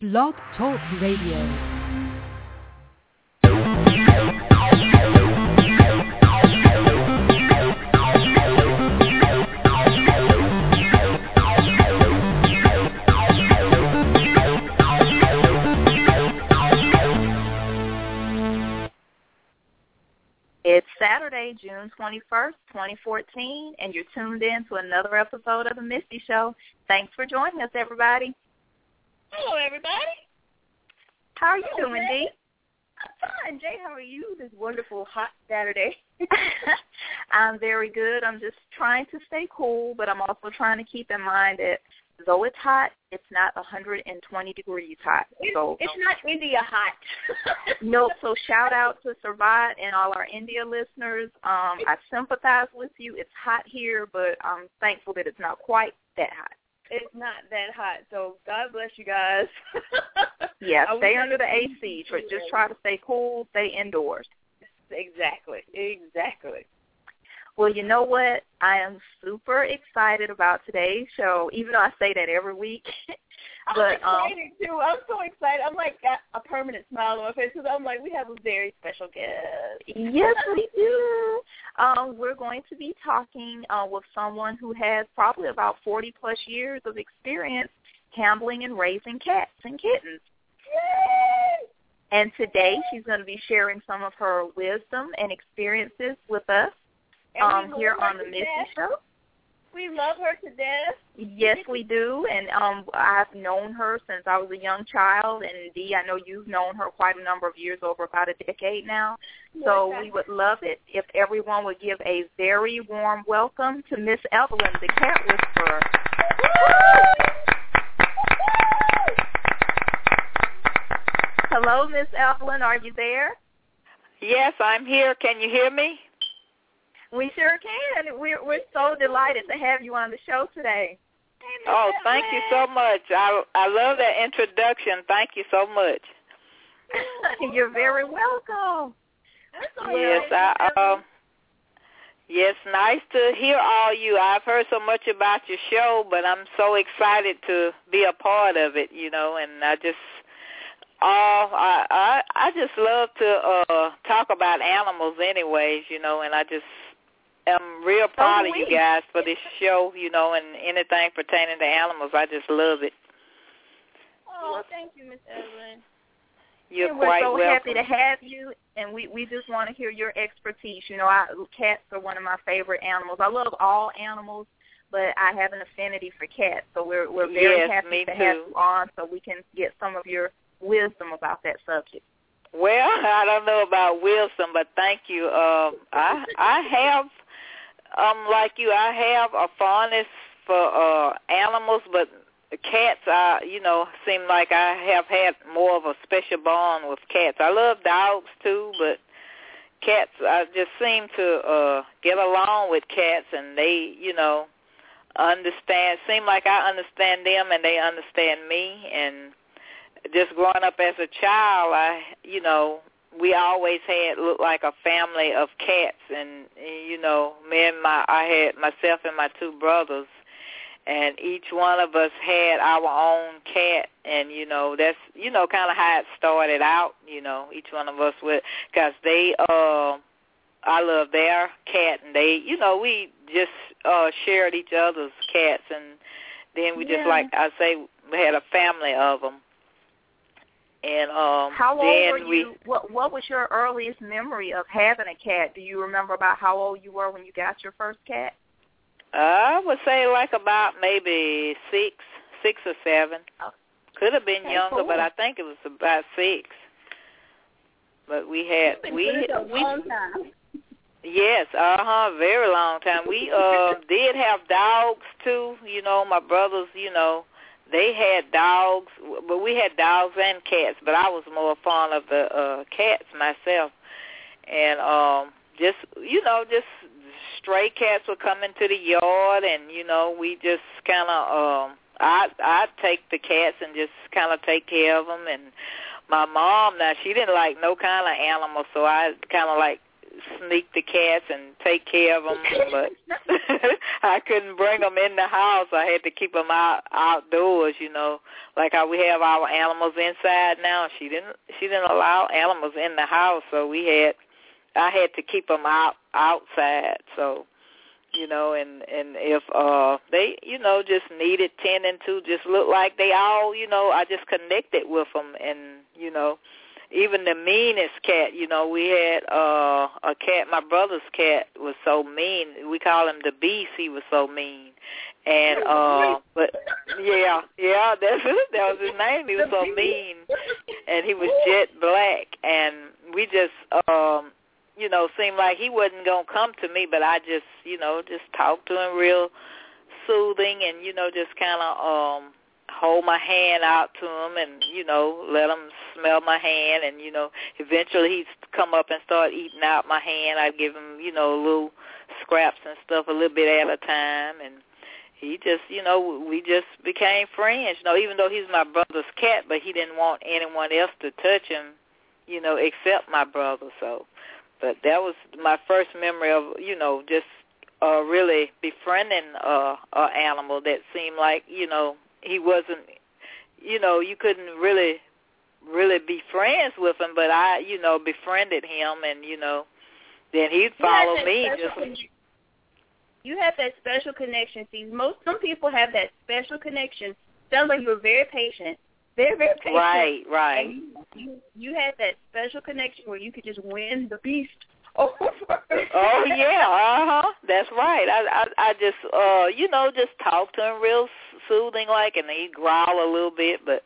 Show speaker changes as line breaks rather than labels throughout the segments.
Blog Talk Radio.
It's Saturday, June 21st, 2014, and you're tuned in to another episode of The Missy Show. Thanks for joining us, everybody.
Hello, everybody.
How are you
Hello,
doing,
Jay.
Dee?
I'm fine. Jay, how are you this wonderful hot Saturday?
I'm very good. I'm just trying to stay cool, but I'm also trying to keep in mind that though it's hot, it's not 120 degrees hot.
It's,
So
it's not India hot.
no, so shout out to Survive and all our India listeners. Um, I sympathize with you. It's hot here, but I'm thankful that it's not quite that hot.
It's not that hot. So God bless you guys.
Yeah, stay under the AC. Just try to stay cool. Stay indoors.
Exactly. Exactly.
Well, you know what? I am super excited about today's show, even though I say that every week.
I'm
but um,
excited too. I'm so excited. I'm like got a permanent smile on my face because I'm like we have a very special guest.
yes, we do. Um, we're going to be talking uh, with someone who has probably about 40 plus years of experience handling and raising cats and kittens.
Yay!
And today she's going to be sharing some of her wisdom and experiences with us um, here on the Missy. Show.
We love her to death.
Yes, we do, and um, I've known her since I was a young child, and Dee, I know you've known her quite a number of years, over about a decade now. So
Yes, I-
we would love it if everyone would give a very warm welcome to Miss Evelyn, the cat whisperer. Hello, Miss Evelyn, are you there?
Yes, I'm here. Can you hear me?
We sure can. We're we're so delighted to have you on the show today.
Oh, thank you so much. I I love that introduction. Thank you so much.
You're very welcome.
Yes, I um Yes, nice to hear all you. I've heard so much about your show, but I'm so excited to be a part of it, you know, and I just oh, I I I just love to uh talk about animals anyways, you know, and I just am real proud
do
of you guys for this show, you know, and anything pertaining to animals. I just love it.
Oh, thank you, Miss Evelyn.
You're
and we're so
welcome.
happy to have you, and we we just want to hear your expertise. You know, I, cats are one of my favorite animals. I love all animals, but I have an affinity for cats, so we're we're very
Yes,
happy to have you on, so we can get some of your wisdom about that subject.
Well, I don't know about Wilson, but thank you. Um, I I have, um, like you, I have a fondness for uh animals, but cats, I you know, seem like I have had more of a special bond with cats. I love dogs too, but cats, I just seem to uh get along with cats, and they, you know, understand. Seem like I understand them, and they understand me, and just growing up as a child, I, you know, we always had looked like a family of cats, and, you know, me and my, I had myself and my two brothers, and each one of us had our own cat, and you know, that's, you know, kind of how it started out. You know, each one of us with, because they, uh, I love their cat, and they, you know, we just uh shared each other's cats, and then we just like I say, we had a family of them. And um
How old were
we
you? What What was your earliest memory of having a cat? Do you remember about how old you were when you got your first cat?
I would say like about maybe six, six or seven.
Oh.
Could have been
Okay,
younger,
cool.
but I think it was about six. But we had we we
long time.
Yes, uh huh, very long time. We uh did have dogs too, you know, my brothers, you know, they had dogs, but we had dogs and cats, but I was more fond of the uh cats myself. And um just you know, just stray cats would come into the yard and you know, we just kind of um I I'd take the cats and just kind of take care of them and my mom now she didn't like no kind of animal so I kind of like sneak the cats and take care of them, but I couldn't bring them in the house. I had to keep them out outdoors, you know, like how we have our animals inside now. She didn't she didn't allow animals in the house, so we had I had to keep them out outside. So you know, and and if uh they, you know, just needed tending to, just look like they all, you know, I just connected with them, and you know, even the meanest cat, you know, we had uh a cat. My brother's cat was so mean. We call him the beast. He was so mean, and uh, but yeah, yeah, that's it. That was his name. He was so mean, and he was jet black, and we just um you know, seemed like he wasn't gonna come to me, but I just, you know, just talked to him real soothing and, you know, just kind of um hold my hand out to him and, you know, let him smell my hand and, you know, eventually he'd come up and start eating out my hand. I'd give him, you know, little scraps and stuff a little bit at a time and he just, you know, we just became friends. You know, even though he's my brother's cat, but he didn't want anyone else to touch him, you know, except my brother. So but that was my first memory of you know just uh really befriending uh a animal that seemed like you know he wasn't you know you couldn't really really be friends with him but i you know befriended him and you know then he'd follow me just
you have that special connection see most some people have that special connection sounds like you were very patient very, very patient.
Right, right.
And you, you, you had that special connection where you could just win the beast over.
oh yeah, uh huh. That's right. I, I I just uh you know just talk to him real soothing like, and he growl a little bit, but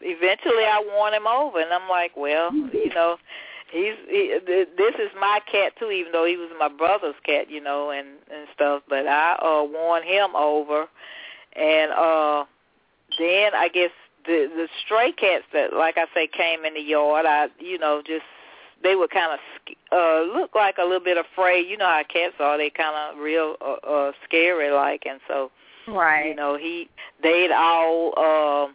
eventually I won him over, and I'm like, well, you know. He's he, this is my cat too, even though he was my brother's cat, you know, and and stuff. But I uh won him over, and uh then I guess the the stray cats that, like I say, came in the yard, I you know just they would kind of uh look like a little bit afraid. You know how cats are; they kind of real uh, uh scary like, and so
right.
You know, he they'd all. uh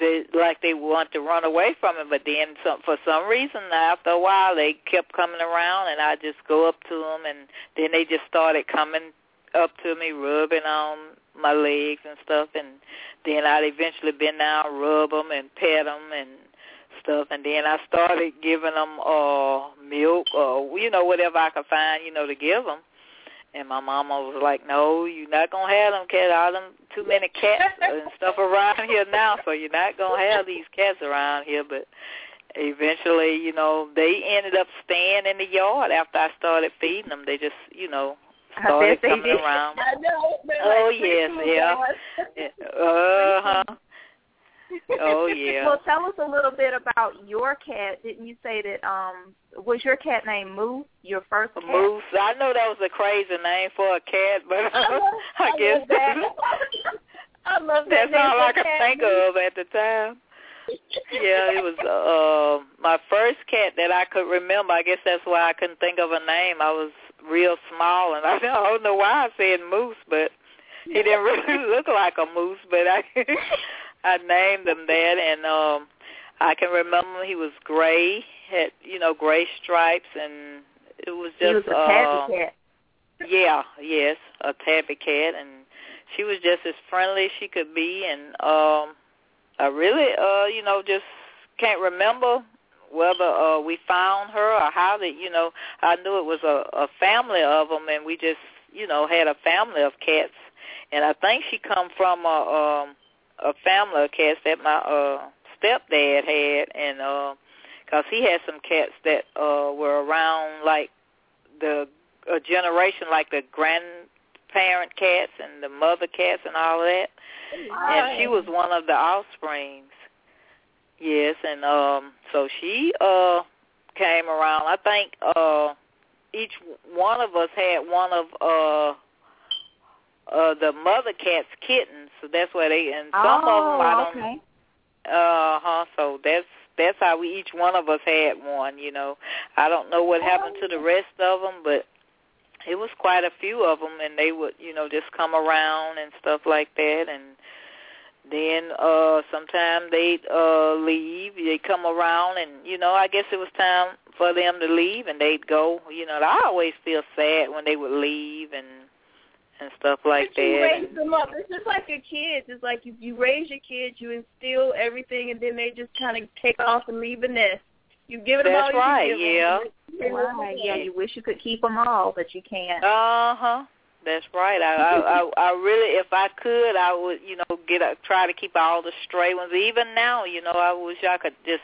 they like they want to run away from him, but then some for some reason after a while they kept coming around, and I just go up to them, and then they just started coming up to me, rubbing on my legs and stuff, and then I'd eventually bend down, rub them, and pet them and stuff, and then I started giving them uh milk or you know whatever I could find, you know, to give them. And my mama was like, "No, you're not gonna have them cat. All them too many cats and stuff around here now, so you're not gonna have these cats around here." But eventually, you know, they ended up staying in the yard after I started feeding them. They just, you know, started coming
did.
around.
I know.
Oh
like,
yes, yeah. Uh huh. Oh yeah.
well, tell us a little bit about your cat. Didn't you say that um was your cat named Moose? Your first cat?
Moose. I know that was a crazy name for a cat, but
I, love,
I,
I
guess
love that. I love that
that's all I
could
think of at the time. yeah, it was uh my first cat that I could remember. I guess that's why I couldn't think of a name. I was real small, and I don't know why I said moose, but he didn't really look like a moose. But I I named him that, and um I can remember he was gray, had you know gray stripes, and it was just
he was a
uh,
tabby cat.
yeah, yes, a tabby cat, and she was just as friendly as she could be, and um I really, uh, you know, just can't remember whether uh, we found her or how that, you know, I knew it was a, a family of them, and we just, you know, had a family of cats, and I think she come from a um, a family of cats that my uh, stepdad had, and uh, cause he had some cats that uh, were around like the a generation, like the grandparent cats and the mother cats and all of that and she was one of the offsprings. Yes, and um so she uh came around. I think uh each one of us had one of uh uh the mother cat's kittens. So that's why they and some
oh,
of them I don't
okay.
uh huh. So that's that's how we each one of us had one. You know, I don't know what happened to the rest of them, but it was quite a few of them, and they would you know just come around and stuff like that, and then uh sometimes they'd uh leave, they come around, and you know I guess it was time for them to leave and they'd go. You know, I always feel sad when they would leave and and stuff like
but you
that.
raise them up. It's just like your kids. It's like you you raise your kids, you instill everything, and then they just kind of take off and leave the nest. You give it
That's
all
right.
you give
yeah.
Them.
Right. Yeah, you wish you could keep them all, but you can't.
Uh huh. That's right. I, I I I really, if I could, I would, you know, get a, try to keep all the stray ones. Even now, you know, I wish I could just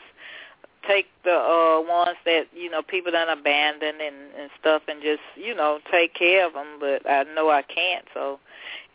take the uh ones that you know people done abandoned and and stuff, and just you know take care of them. But I know I can't. So,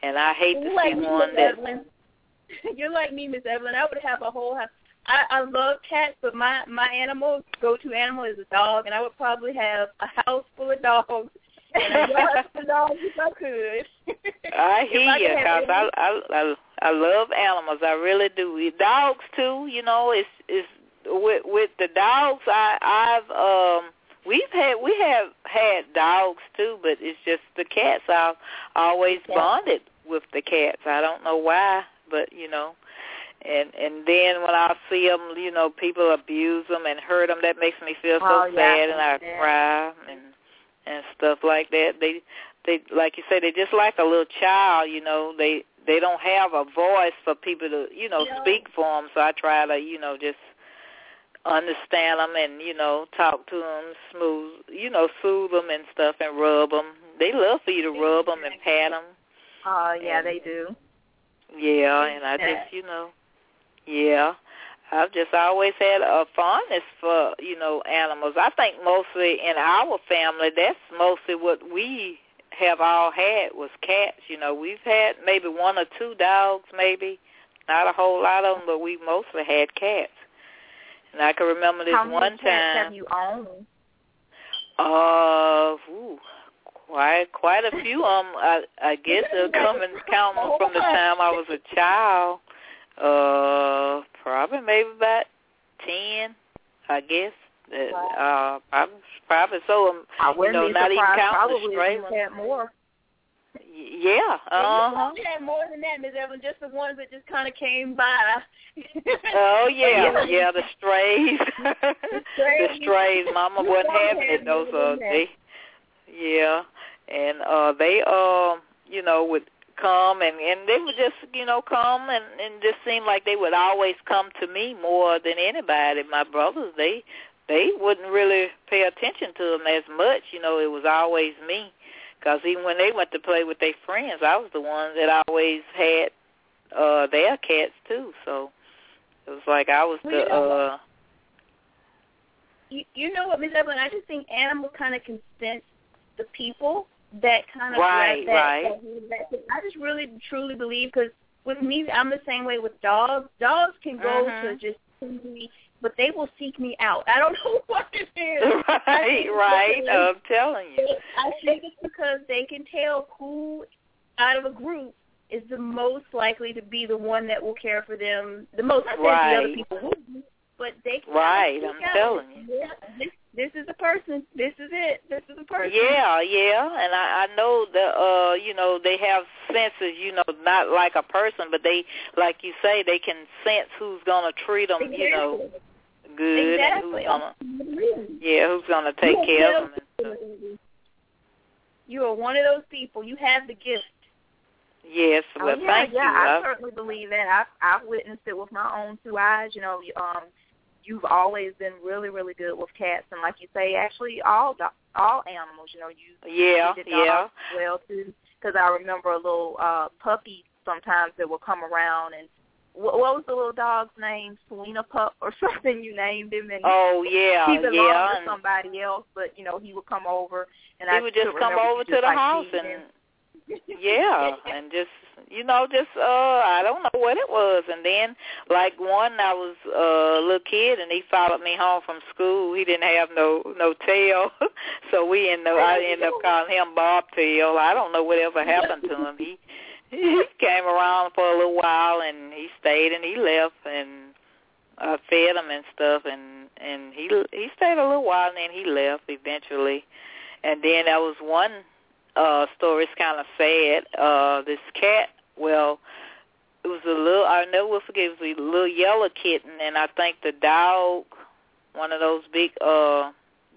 and I hate to
You're
see
like me,
one that.
Evelyn. You're like me, Miss Evelyn. I would have a whole house. I, I love cats, but my my animal go-to animal is a dog, and I would probably have a house full of dogs and a yard full of dogs if I could.
I hear
I
you, cause I, I I I love animals. I really do. Dogs too. You know, it's it's with with the dogs. I I've um we've had we have had dogs too, but it's just the cats. I've always
Yeah.
bonded with the cats. I don't know why, but you know. And and then when I see them, you know, people abuse them and hurt them. That makes me feel so
Oh, yeah,
sad, and I
yeah.
cry and and stuff like that. They they like you say they just like a little child you know they they don't have a voice for people to you know
Yeah.
speak for them so i try to you know just understand them and you know talk to them smooth you know soothe them and stuff and rub them they love for you to rub them and pat them
Oh, yeah, they do.
yeah and i just you know yeah I've just always had a fondness for, you know, animals. I think mostly in our family, that's mostly what we have all had was cats. You know, we've had maybe one or two dogs, maybe not a whole lot of them, but we mostly had cats. And I can remember this
How many
one time.
have you owned?
Uh, ooh, quite quite a few. Um, I I guess they'll come and count from the time I was a child. Uh, probably maybe about ten, I guess. Uh, uh probably probably so. Um,
I
you
wouldn't
know,
be
not even
surprised probably if you had more.
Yeah.
Uh
Uh huh.
We had more than that, Miss Evelyn. Just the ones that just kind of came by.
Oh yeah, yeah, the strays. the
strays.
strays. Mama wasn't having it. Those uh they yeah. And uh they um you know would come and and they would just you know come and and just seem like they would always come to me more than anybody. My brothers they they wouldn't really pay attention to them as much. You know, it was always me. Because even when they went to play with their friends, I was the one that always had uh their cats too. So it was like I was
Well,
the
you know what?
uh
you, you know what, Miss Evelyn? I just think animals kind of can sense the people that kind of
Right,
that,
right.
That, that, I just really truly believe because with me, I'm the same way with dogs. Dogs can go
Mhm.
to just see me, but they will seek me out. I don't know what it is.
Right, right. I'm telling you.
I think it's because they can tell who out of a group is the most likely to be the one that will care for them the most. I think the other people but they can
Right, I'm
out,
telling you.
Yeah, this, this is the person. This is it. This is the person.
Yeah, yeah, and I, I know that uh, you know, they have senses, you know, not like a person, but they, like you say, they can sense who's gonna treat them, you know, good,
exactly.
and who's gonna, yeah, who's gonna take
You
care of them. And stuff.
You are one of those people. You have the gift.
Yes,
Oh,
well,
yeah,
thank
yeah,
you.
I
I-
certainly believe that. I've I've witnessed it with my own two eyes. You know, um, you've always been really, really good with cats, and like you say, actually all do- all animals. You know, you
yeah,
you
yeah.
well too. Because I remember a little uh puppy sometimes that would come around and. What, what was the little dog's name? Selena Pup or something you named him, and
Oh yeah,
he belonged
yeah.
to somebody else. But you know, he would come over, and
he
I
would just come over to
just,
the
like,
house and
him.
yeah, and just you know, just uh I don't know what it was. And then like one I was uh, a little kid and he followed me home from school. He didn't have no no tail. so we ended up I ended up calling him Bobtail. I don't know whatever happened to him. He he came around for a little while and he stayed and he left and I fed him and stuff and and he he stayed a little while and then he left eventually. And then there was one uh story it's kind of sad. Uh this cat, well, it was a little I never will forget it was a little yellow kitten and I think the dog one of those big uh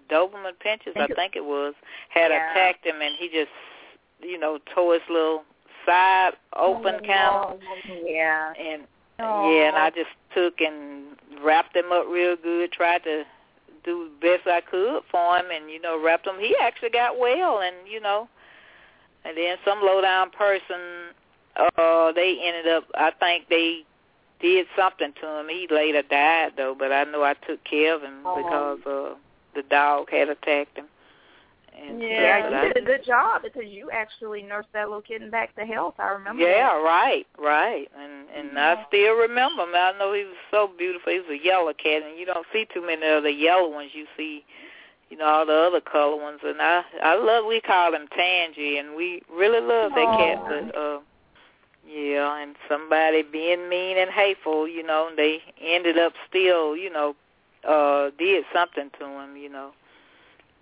Doberman Pinscher, I think it was, had
Yeah.
attacked him, and he just, you know, tore his little side open kind of,
Yeah.
and
Oh.
yeah, and I just took and wrapped him up real good, tried to do the best I could for him, and you know, wrapped him. He actually got well, and you know, and then some low down person, uh, they ended up. I think they did something to him. He later died though, but I know I took care of him
Oh.
because uh, the dog had attacked him. And
Yeah, you did a good job because you actually nursed that little kitten back to health. I remember.
Yeah,
that.
right, right. And and I still remember him. I know he was so beautiful. He was a yellow cat, and you don't see too many of the yellow ones. You see, you know, all the other color ones. And I I love. We call him Tangy, and we really love that cat. But uh, yeah, and somebody being mean and hateful, you know, they ended up still, you know, uh, did something to him, you know.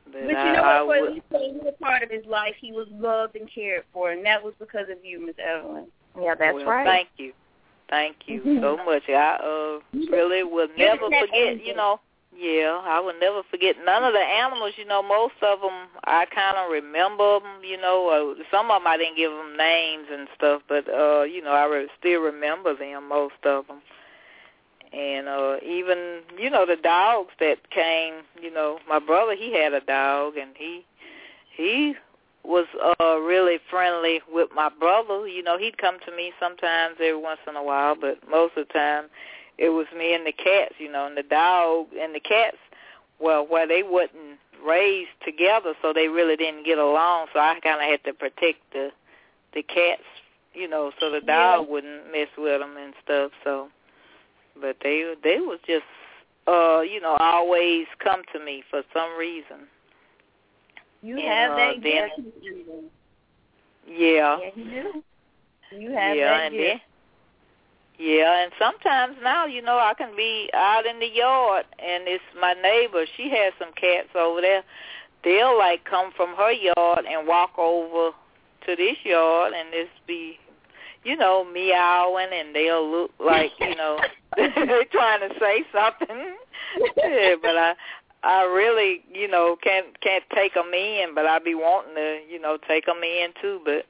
But,
But you know
I
what? For
would-
at least a part of his life, he was loved and cared for, and that was because of you, Miss Evelyn.
Yeah, that's
well,
right.
Thank you. Thank you so much. I uh really will never forget,
angel.
you know. Yeah, I will never forget none of the animals, you know, most of them I kind of remember them, you know, uh, some of them I didn't give them names and stuff, but uh, you know, I re- still remember them most of them. And uh even, you know, the dogs that came, you know, my brother, he had a dog and he he was uh really friendly with my brother. You know, he'd come to me sometimes every once in a while, but most of the time it was me and the cats, you know, and the dog and the cats well, where they wasn't raised together so they really didn't get along, so I kinda had to protect the the cats, you know, so the dog wouldn't mess with them and stuff, so but they they was just uh, you know, always come to me for some reason.
You
And,
have
uh,
that
then-
gift.
Yeah.
Yeah, you do.
You have
yeah,
that
and
gift.
then yeah, and sometimes now, you know, I can be out in the yard and it's my neighbor, she has some cats over there. They'll like come from her yard and walk over to this yard and this be you know, meowing and they'll look like, you know, they're trying to say something. yeah, but I I really, you know, can't can't take them in, but I be wanting to, you know, take them in too, but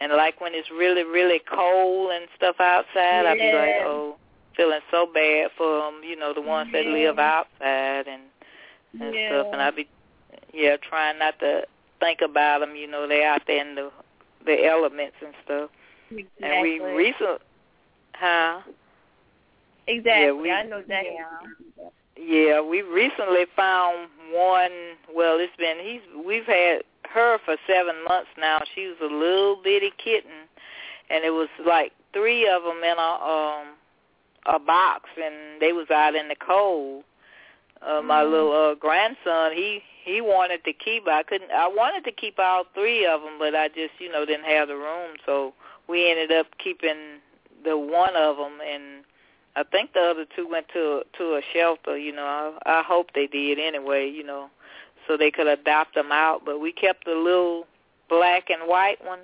and like when it's really, really cold and stuff outside, I be like, oh, feeling so bad for them, you know, the ones that live outside and and
Yeah.
stuff. And I be, yeah, trying not to think about them. You know, they're out there in the the elements and stuff.
Exactly.
And we recently, huh?
exactly.
yeah, we-
I know that.
Yeah.
Yeah, we recently found one. Well, it's been he's we've had her for seven months now. She was a little bitty kitten, and it was like three of them in a um a box, and they was out in the cold. Uh, my
Mhm.
little uh, grandson, he he wanted to keep. I couldn't. I wanted to keep all three of them, but I just you know didn't have the room, so we ended up keeping the one of them and I think the other two went to to a shelter. You know, I, I hope they did anyway. You know, so they could adopt them out. But we kept the little black and white one,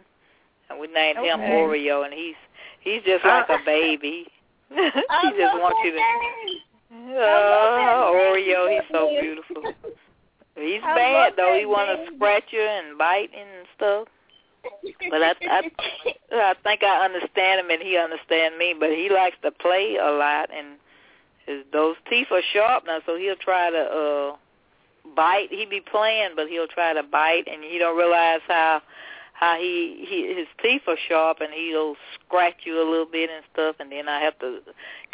and we named him Oreo, and he's he's just like a baby. he just wants you to. Oh. Oreo, he's so beautiful. He's bad though. He want to scratch you and bite and stuff. But I, I, I think I understand him and he understand me. But he likes to play a lot, and his those teeth are sharp now, so he'll try to uh bite. He be playing, but he'll try to bite, and he don't realize how how he, he his teeth are sharp, and he'll scratch you a little bit and stuff, and then I have to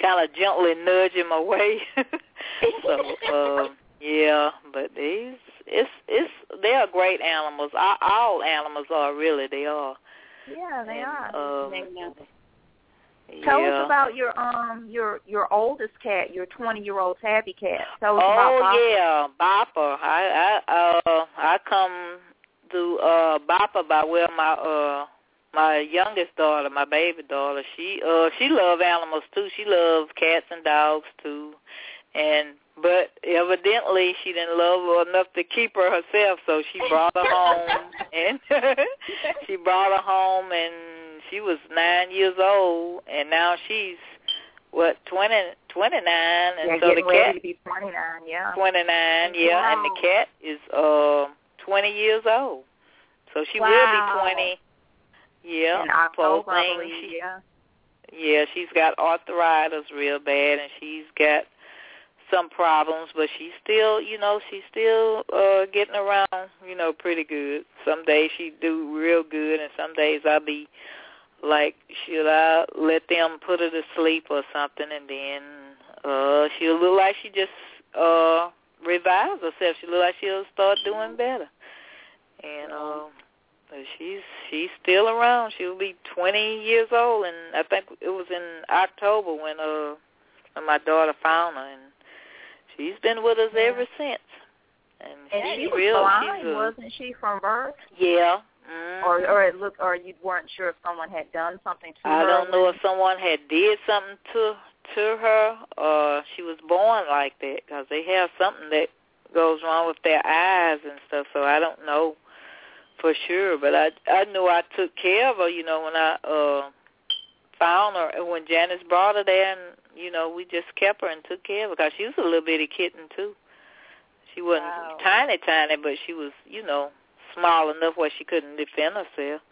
kind of gently nudge him away. so. um yeah, but these it's it's they are great animals. All, all animals are really they are.
Yeah, they
And,
are.
Um,
Tell
yeah.
us about your um your your oldest cat, your twenty year old tabby cat. Tell us
oh
about Bopper.
yeah, Bopper. I I uh I come to uh Bopper by where my uh my youngest daughter, my baby daughter, she uh she love animals too. She loves cats and dogs too. And but evidently she didn't love her enough to keep her herself, so she brought her home and she brought her home and she was nine years old and now she's what twenty twenty nine, and
yeah,
so the cat
to be twenty nine. Yeah.
twenty nine, yeah, and the cat is uh twenty years old, so she will be twenty. Yeah,
In October, believe.
she-
Yeah.
yeah, she's got arthritis real bad, and she's got some problems, but she's still, you know, she's still uh getting around, you know, pretty good. Some days she do real good, and some days I'll be like, should I let them put her to sleep or something, and then uh she'll look like she just uh revives herself. She look like she'll start doing better, and um. But she's she's still around. She'll be twenty years old, and I think it was in October when uh when my daughter found her, and she's been with us ever since. And,
And
she's
she was
real.
blind,
a,
wasn't she, from birth?
yeah. Mm.
Or or it looked, or you weren't sure if someone had done something to
I
her.
I don't know if someone had did something to to her, or she was born like that, because they have something that goes wrong with their eyes and stuff. So I don't know for sure, but I I knew I took care of her. You know when I uh found her when Janice brought her there, and you know we just kept her and took care of her because she was a little bitty kitten too. She wasn't
Wow.
tiny, tiny, but she was you know small enough where she couldn't defend herself.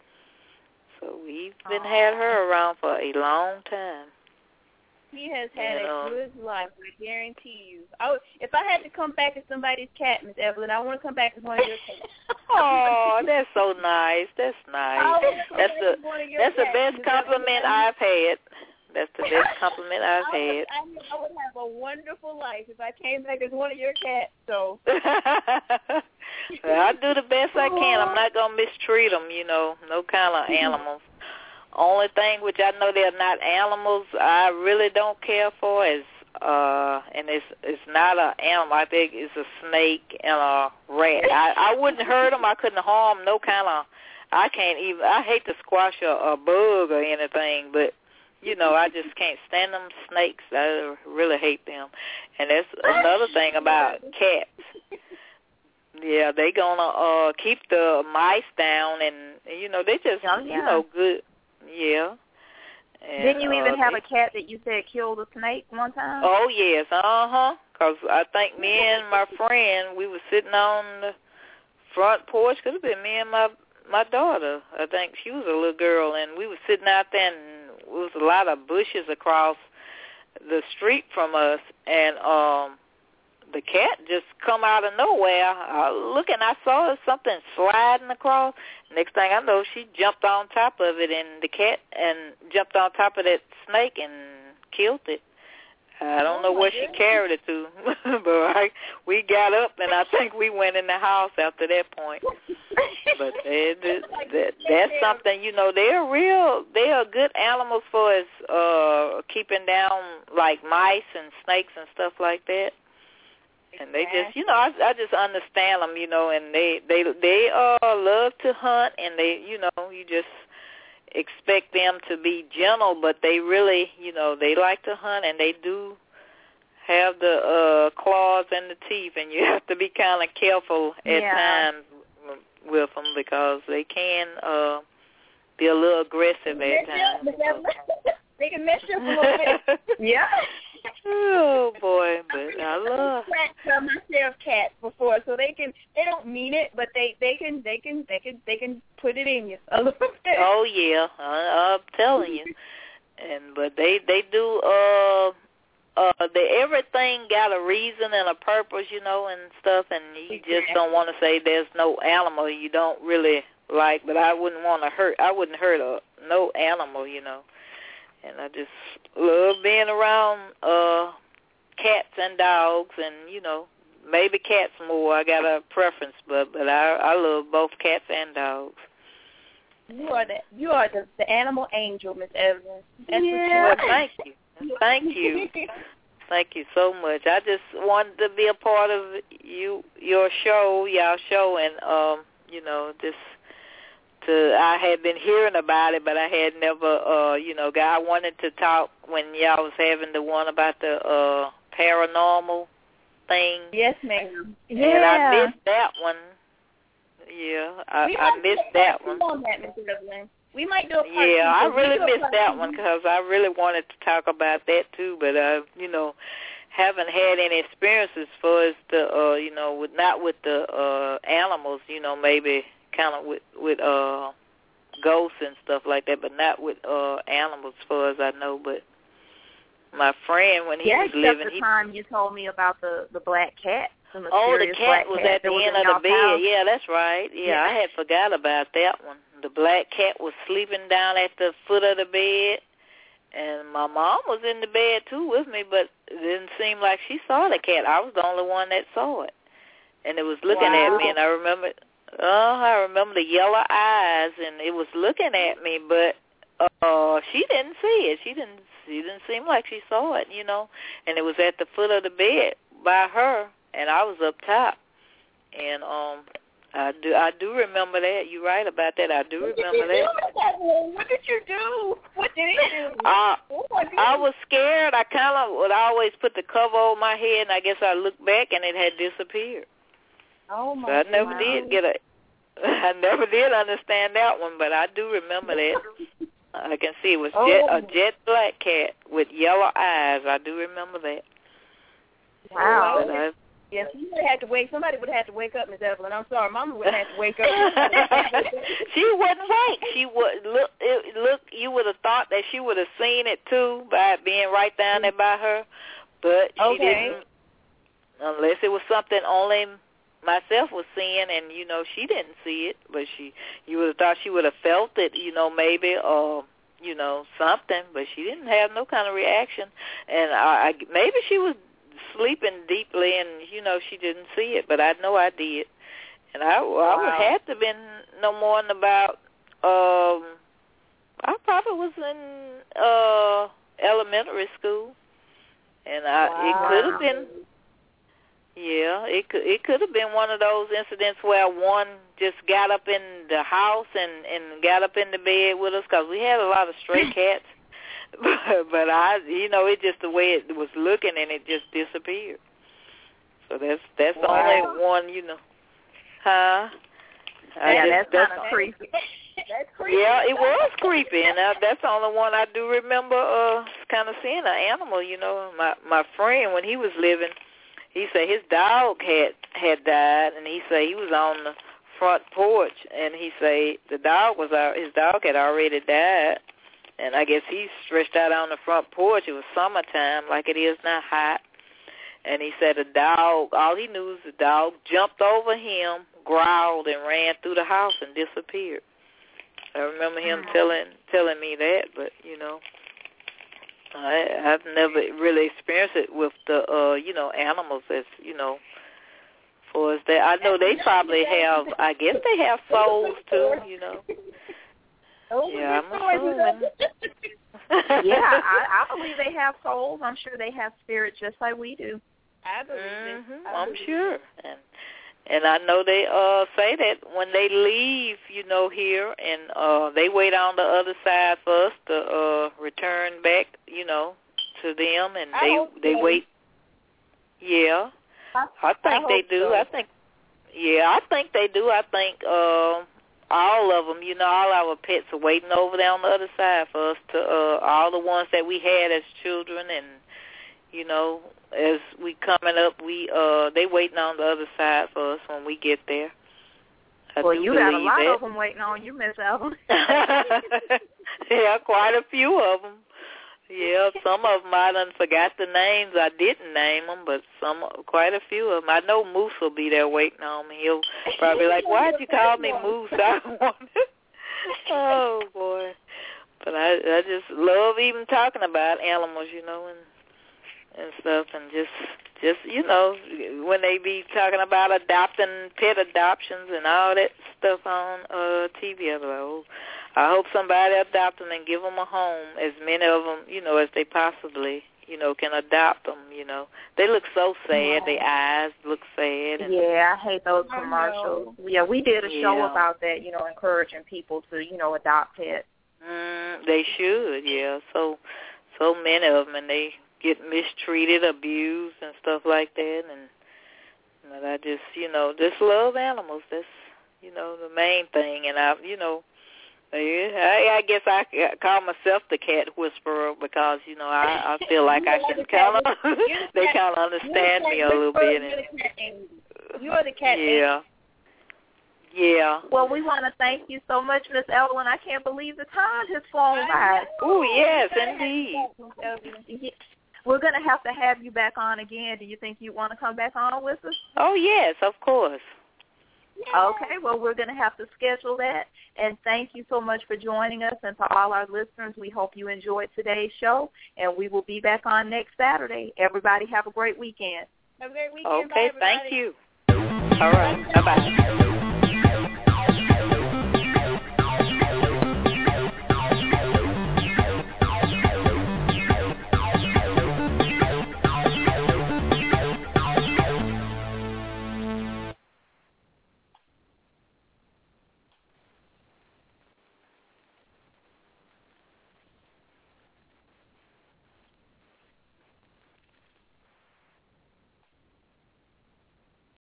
So we've been had her around for a long time.
He has had
And,
a
um,
good life, I guarantee you. I would, if I had to come back as somebody's cat, Miss Evelyn, I want to come back as one of your cats.
Oh, that's so nice. That's nice. That's the
as one of your
that's the best compliment I've had. That's the best compliment I've
I
had.
I, mean, I would have a wonderful life if I came back as one of your cats. So
well, I do the best I can. I'm not gonna mistreat them, you know, no kind of animals. Only thing which I know they're not animals, I really don't care for is uh and it's it's not a animal. I think it's a snake and a rat. I I wouldn't hurt them. I couldn't harm no kind of. I can't even. I hate to squash a, a bug or anything, but you know I just can't stand them snakes. I really hate them. And that's another thing about cats. Yeah, they gonna uh keep the mice down, and you know they just
Oh,
you know good. Yeah. And,
Didn't you even
uh,
have
they-
a cat that you said killed a snake one time?
Oh yes, uh huh. Cause I think me and my friend we were sitting on the front porch. Could have been me and my my daughter. I think she was a little girl, and we were sitting out there, and there was a lot of bushes across the street from us, and um the cat just come out of nowhere. Look and I saw something sliding across. Next thing I know, she jumped on top of it, and the cat and jumped on top of that snake and killed it. I don't
Oh,
know where she carried it to, but I, we got up and I think we went in the house after that point. But it, it, that, that's something you know. They're real. They are good animals for us uh keeping down like mice and snakes and stuff like that. And they just, you know, I, I just understand them, you know, and they they they uh love to hunt, and they, you know, you just expect them to be gentle, but they really, you know, they like to hunt, and they do have the uh claws and the teeth, and you have to be kind of careful at
Yeah.
times with them because they can uh be a little aggressive at times.
they can mess you up a little bit.
Yeah.
Oh boy, but I love.
Cats on myself cats before, so they can they don't mean it, but they they can they can they can they can put it in you a little bit.
Oh yeah, I, I'm telling you. And but they they do uh uh they everything got a reason and a purpose, you know, and stuff and you just don't want to say there's no animal you don't really like, but I wouldn't want to hurt I wouldn't hurt a no animal, you know. And I just love being around uh cats and dogs and you know, maybe cats more. I got a preference, but but I I love both cats and dogs.
You are the you are the, the animal angel, Miss Evelyn. That's
Yeah.
Well, thank you. Thank you. Thank you so much. I just wanted to be a part of you your show, y'all show and um, you know, just to I had been hearing about it but I had never uh, you know, got I wanted to talk when y'all was having the one about the uh paranormal thing.
Yes, ma'am.
And I missed that one. Yeah, I,
We
I missed that one.
On that, Evelyn. We might do a part
Yeah, I really missed that one because I really wanted to talk about that too, but uh, you know, haven't had any experiences for as the uh, you know, with not with the uh animals, you know, maybe kind of with with uh ghosts and stuff like that, but not with uh animals, as far as I know. But my friend, when he
yeah,
was living,
the
he
time you told me about the the black cat. The
Oh, the cat was
cat
at the end of the bed.
house.
Yeah, that's right. Yeah,
Yeah.
I had forgot about that one. The black cat was sleeping down at the foot of the bed, and my mom was in the bed too with me, but it didn't seem like she saw the cat. I was the only one that saw it, and it was looking at me, and I remember. Oh, I remember the yellow eyes, and it was looking at me, but uh she didn't see it. She didn't. She didn't seem like she saw it, you know. And it was at the foot of the bed by her, and I was up top. And um, I do. I do remember that. You're right about that. I do remember that.
do with that one? What did you do? What did he do?
Uh,
oh.
I was scared. I kind of would always put the cover over my head, and I guess I looked back, and it had disappeared.
Oh my
So I never
Wow.
did get a. I never did understand that one, but I do remember that. I can see it was oh. jet, a
Oh.
jet black cat with yellow eyes. I do remember that.
Wow.
But I,
Yes, you would have had to wake. Somebody would have had to wake up, Miss Evelyn. I'm sorry, Mama would have had to wake up.
she wouldn't wake. She would look. It, look, you would have thought that she would have seen it too by being right down there by her, but she
Okay.
didn't. Unless it was something only myself was seeing, and you know she didn't see it, but she, you would have thought she would have felt it, you know, maybe or you know something, but she didn't have no kind of reaction, and I, I maybe she was sleeping deeply, and you know she didn't see it, but I know I did. And I, I would have to been no more than about um I probably was in uh elementary school. And I it could have been yeah, it could it could have been one of those incidents where one just got up in the house and and got up in the bed with us cuz we had a lot of stray cats. but, but I you know, it just the way it was looking and it just disappeared. So that's that's the only one, you know. Huh? I
yeah,
just-
that's kind of creepy.
That's creepy.
yeah, it was creepy, and uh, that's the only one I do remember uh kind of seeing an animal. You know, my my friend when he was living, he said his dog had had died, and he said he was on the front porch, and he said the dog was out. His dog had already died, and I guess he stretched out on the front porch. It was summertime, like it is now, hot. And he said the dog, all he knew was the dog jumped over him, growled, and ran through the house and disappeared. I remember him
Wow.
telling telling me that, but you know, I I've never really experienced it with the uh, you know, animals as you know, for as that I know they probably have I guess they have souls too, you know.
Oh,
Yeah, I'm
stories,
assuming.
yeah, I, I believe they have souls. I'm sure they have spirits just like we do.
I believe it.
hmm
I
I'm
believe it.
sure. And and I know they uh say that when they leave, you know, here and uh they wait on the other side for us to uh return back, you know, to them and
I
they they
so.
wait Yeah.
I-
I think
I
they do.
so.
I think yeah, I think they do. I think uh all of them, you know, all our pets are waiting over there on the other side for us to uh all the ones that we had as children and you know, as we coming up, we uh they waiting on the other side for us when we get there. I
well, you got a lot
that.
of them waiting on you, Miss Evelyn.
yeah, quite a few of them. Yeah, some of them I done forgot the names. I didn't name them, but some, quite a few of them. I know Moose will be there waiting on me. He'll probably like, "Why'd you call me Moose?" I don't want it. Oh boy, but I I just love even talking about animals, you know, and and stuff, and just just you know when they be talking about adopting pet adoptions and all that stuff on uh TV. I was like, oh, I hope somebody adopt them and give them a home. As many of them, you know, as they possibly, you know, can adopt them. You know, they look so sad. Their eyes look sad. And,
Yeah, I hate those commercials. Yeah, we did a show about that, you know, encouraging people to, you know, adopt pets.
Mm, they should, yeah. So, so many of them, and they get mistreated, abused, and stuff like that. And but I just, you know, just love animals. That's, you know, the main thing. And I, you know, Yeah, I guess I call myself the cat whisperer because you know I, I feel like I can kind of they kind of understand me a little bit.
You are the cat.
Yeah. Yeah.
Well, we want to thank you so much, Miss Evelyn. I can't believe the time has flown by.
Oh yes, indeed.
We're going to have to have you back on again. Do you think you want to come back on with us?
Oh yes, of course.
Okay, well, we're going to have to schedule that. And thank you so much for joining us. And to all our listeners, we hope you enjoyed today's show. And we will be back on next Saturday. Everybody have a great weekend.
Have a great weekend.
Okay,
Bye,
thank you. All right, bye-bye.